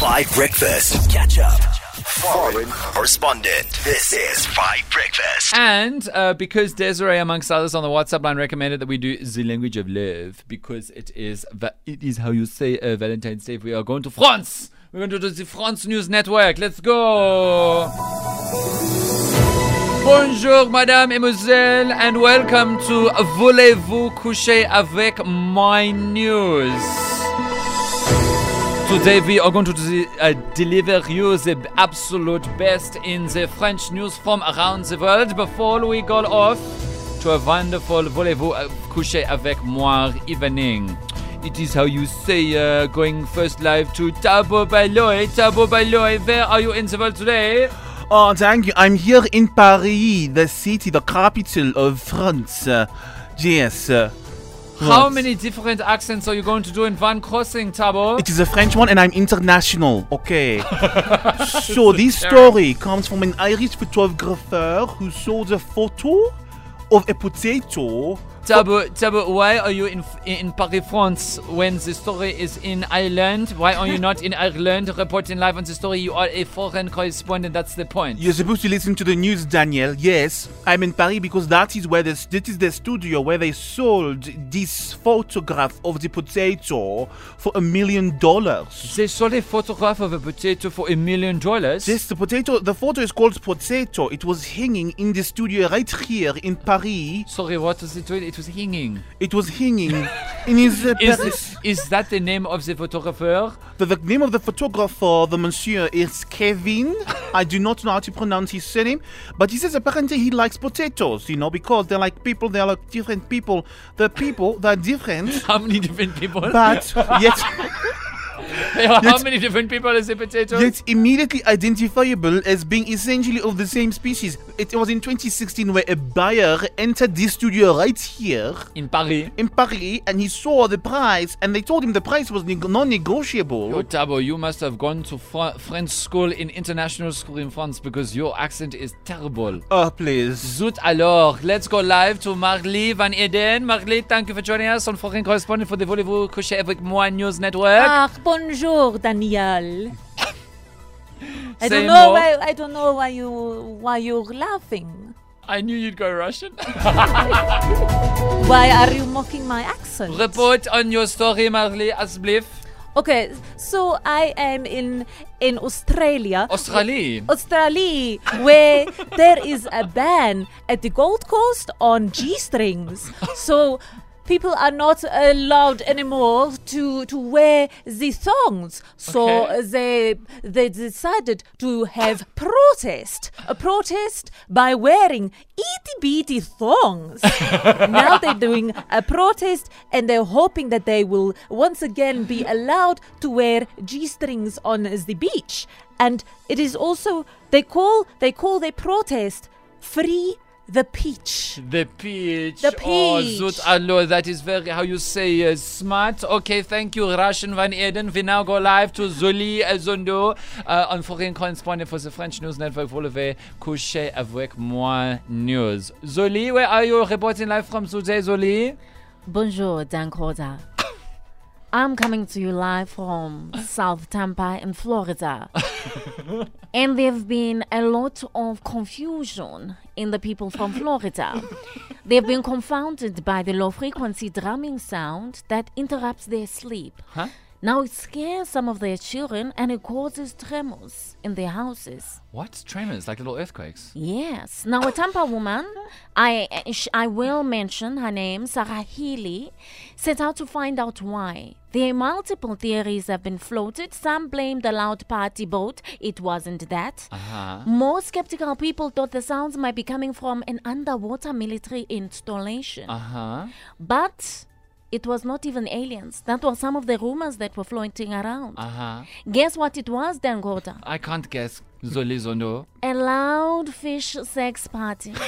Five Breakfast. Catch up. Foreign correspondent. This is Five Breakfast. And uh, because Desiree, amongst others, on the WhatsApp line recommended that we do the language of love because it is va- it is how you say uh, Valentine's Day. We are going to France. We're going to do the France News Network. Let's go. Bonjour, Madame et Mademoiselle, and welcome to Voulez-vous coucher avec my news? Today we are going to uh, deliver you the absolute best in the French news from around the world. Before we go off to a wonderful Voulez-vous uh, coucher avec moi evening. It is how you say uh, going first live to Tabo Baloy. Tabo Baloy, where are you in the world today? Oh, thank you. I'm here in Paris, the city, the capital of France. Uh, yes. How many different accents are you going to do in one crossing, Tabo? It is a French one, and I'm international. Okay. so this story comes from an Irish photographer who saw the photo of a potato. Tabo, Tabo, why are you in in Paris, France, when the story is in Ireland? Why are you not in Ireland reporting live on the story? You are a foreign correspondent. That's the point. You're supposed to listen to the news, Daniel. Yes, I'm in Paris because that is where this that is the studio where they sold this photograph of the potato for a million dollars. They sold a photograph of a potato for a million dollars. Yes, the potato. The photo is called potato. It was hanging in the studio right here in Paris. Sorry, what was it doing? It was hanging. It was hanging in his uh, Paris. Is, is that the name of the photographer? The, the name of the photographer, the monsieur, is Kevin. I do not know how to pronounce his surname, but he says apparently he likes potatoes, you know, because they're like people, they're like different people. The people, they're different, How many different people? but yet, How Yes. many different people is a potato? yet immediately identifiable as being essentially of the same species. It was in 2016 where a buyer entered this studio right here In Paris. in Paris and he saw the price and they told him the price was neg- non-negotiable. Yo, Tabo, you must have gone to Fr- French school in international school in France because your accent is terrible. Oh, please. Zoot alors, let's go live to Marley Van Eden. Marley, thank you for joining us on Foreign Correspondent for the Voulez-vous coucher avec moi News Network. Ah, bonjour, Daniel. I don't know more. why. I don't know why you why you're laughing. I knew you'd go Russian. Why are you mocking my accent? Report on your story, Marley Asbliff. Okay, so I am in in Australia. Australie. Australia, where there is a ban at the Gold Coast on G strings. So people are not uh, allowed anymore to, to wear the thongs. So Okay. they they decided to have protest. A protest by wearing itty bitty thongs. now they're doing a protest and they're hoping that they will once again be allowed to wear G strings on the beach. And it is also they call they call their protest free the peach. The peach. The peach. Oh, peach. zoot alors, that is very, how you say, uh, smart. Okay, thank you, Russian Van Eden. We now go live to Zoli Zondo uh, on Foreign Correspondent for the French News Network. Vous levez coucher avec moi news. Zoli, where are you reporting live from today, Zoli? Bonjour, Dan Corder. I'm coming to you live from South Tampa in Florida. and there have been a lot of confusion in the people from Florida. They've been confounded by the low frequency drumming sound that interrupts their sleep. Huh? Now it scares some of their children and it causes tremors in their houses. What? Tremors, like little earthquakes. Yes. Now, a Tampa woman, I I will mention her name, Sarah Healy, set out to find out why. There are multiple theories have been floated. Some blame the loud party boat. It wasn't that. Uh-huh. More skeptical people thought the sounds might be coming from an underwater military installation. Uh-huh. But it was not even aliens. That was some of the rumors that were floating around. Uh-huh. Guess what it was, Dan Corder? I can't guess. Zolizondo. A loud fish sex party.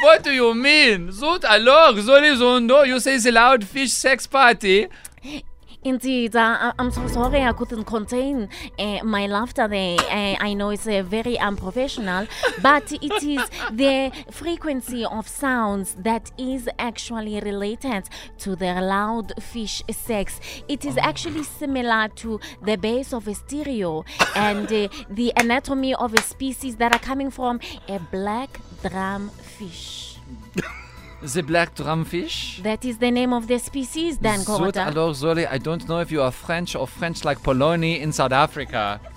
What do you mean? Zoot alors, Zoli Zondo, you say the loud fish sex party. Indeed, uh, I'm so sorry I couldn't contain uh, my laughter there. Uh, I know it's uh, very unprofessional, but it is the frequency of sounds that is actually related to the loud fish sex. It is actually similar to the base of a stereo and the anatomy of a species that are coming from a black drum fish. The black drumfish? That is the name of the species, Dan Zut, Corder. alors, Zoli, I don't know if you are French or French like Poloni in South Africa.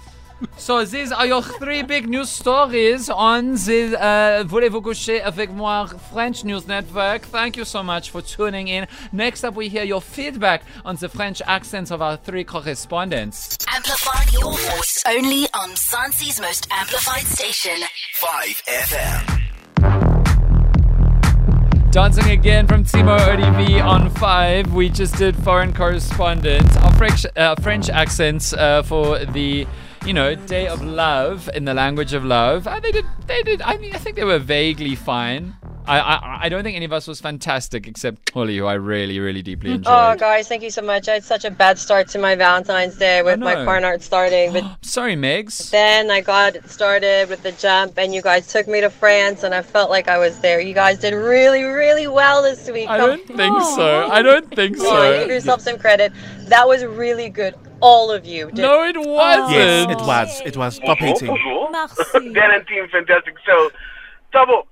So these are your three big news stories on the uh, Voulez-vous coucher avec moi French News Network. Thank you so much for tuning in. Next up, we hear your feedback on the French accents of our three correspondents. Amplify your voice only on Mzansi's most amplified station. 5FM. Dancing again from Timo ODV on 5. We just did foreign correspondent. Our French, uh, French accents uh, for the, you know, Day of Love in the language of love. Uh, they did, they did, I mean, I think they were vaguely fine. I, I, I don't think any of us was fantastic except Holly, who I really, really deeply mm. enjoyed. Oh, guys, thank you so much. I had such a bad start to my Valentine's Day with my know. partner starting, but Sorry, Megs. then I got it started with the jump, and you guys took me to France, and I felt like I was there. You guys did really, really well this week. I don't think so. I don't think Come on, give so. yourself some credit. That was really good. All of you did. No, it oh. wasn't. Yes, it was. It was. Stop hating. Merci. Dan and team, fantastic. So, Tabo, dude,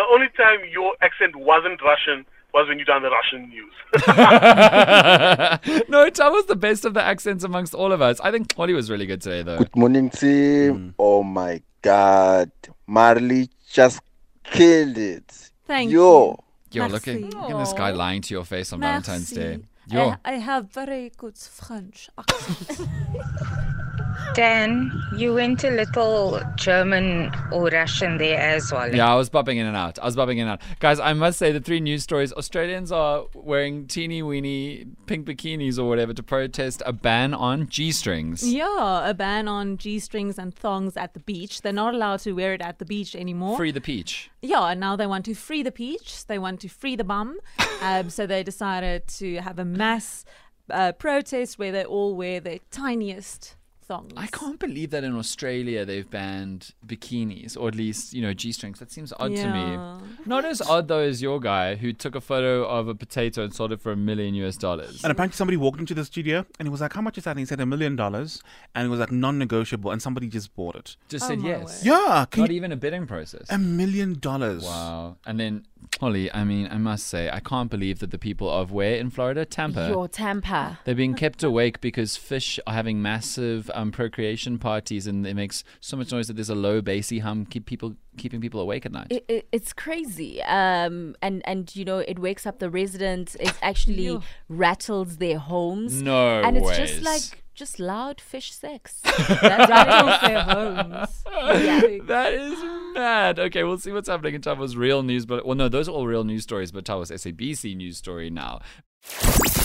the only time your accent wasn't Russian was when you done the Russian news. no, Tom was the best of the accents amongst all of us. I think Holly was really good today, though. Good morning, team. Mm. Oh my God, Marley just killed it. Thank Yo, You're Merci. looking, look at this guy lying to your face on Valentine's Day. Yo. I, I have very good French accent. Dan, you went a little German or Russian there as well. Yeah, I was bobbing in and out. I was bobbing in and out. Guys, I must say the three news stories Australians are wearing teeny weeny pink bikinis or whatever to protest a ban on G strings. yeah, a ban on G strings and thongs at the beach. They're not allowed to wear it at the beach anymore. Free the peach. Yeah, and now they want to free the peach. They want to free the bum. um, so they decided to have a mass uh, protest where they all wear their tiniest thongs. I can't believe that in Australia they've banned bikinis, or at least, you know, G strings. That seems odd to me. Not as odd, though, as your guy who took a photo of a potato and sold it for a million US dollars. And apparently somebody walked into the studio and he was like, How much is that? And he said a million dollars. And it was like non negotiable. And somebody just bought it. Just Oh said my yes. Yeah. Can Not you, even a bidding process. a million dollars. Wow. And then, Holly, I mean, I must say, I can't believe that the people of where in Florida? Tampa. Your temper. They're being kept awake because fish are having massive um, procreation parties, and it makes so much noise that there's a low bassy hum, keep people keeping people awake at night. It, it, it's crazy. Um, and, and, you know, it wakes up the residents. It actually rattles their homes. No And it's just like, just loud fish sex. That's rattles their homes. that is mad. Okay, we'll see what's happening in Tava's real news. But well, no, those are all real news stories. But Tava's SABC news story now.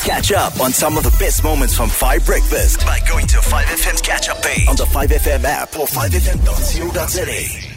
Catch up on some of the best moments from 5 Breakfast by going to 5FM's catch up page on the 5FM app or 5FM.co.za.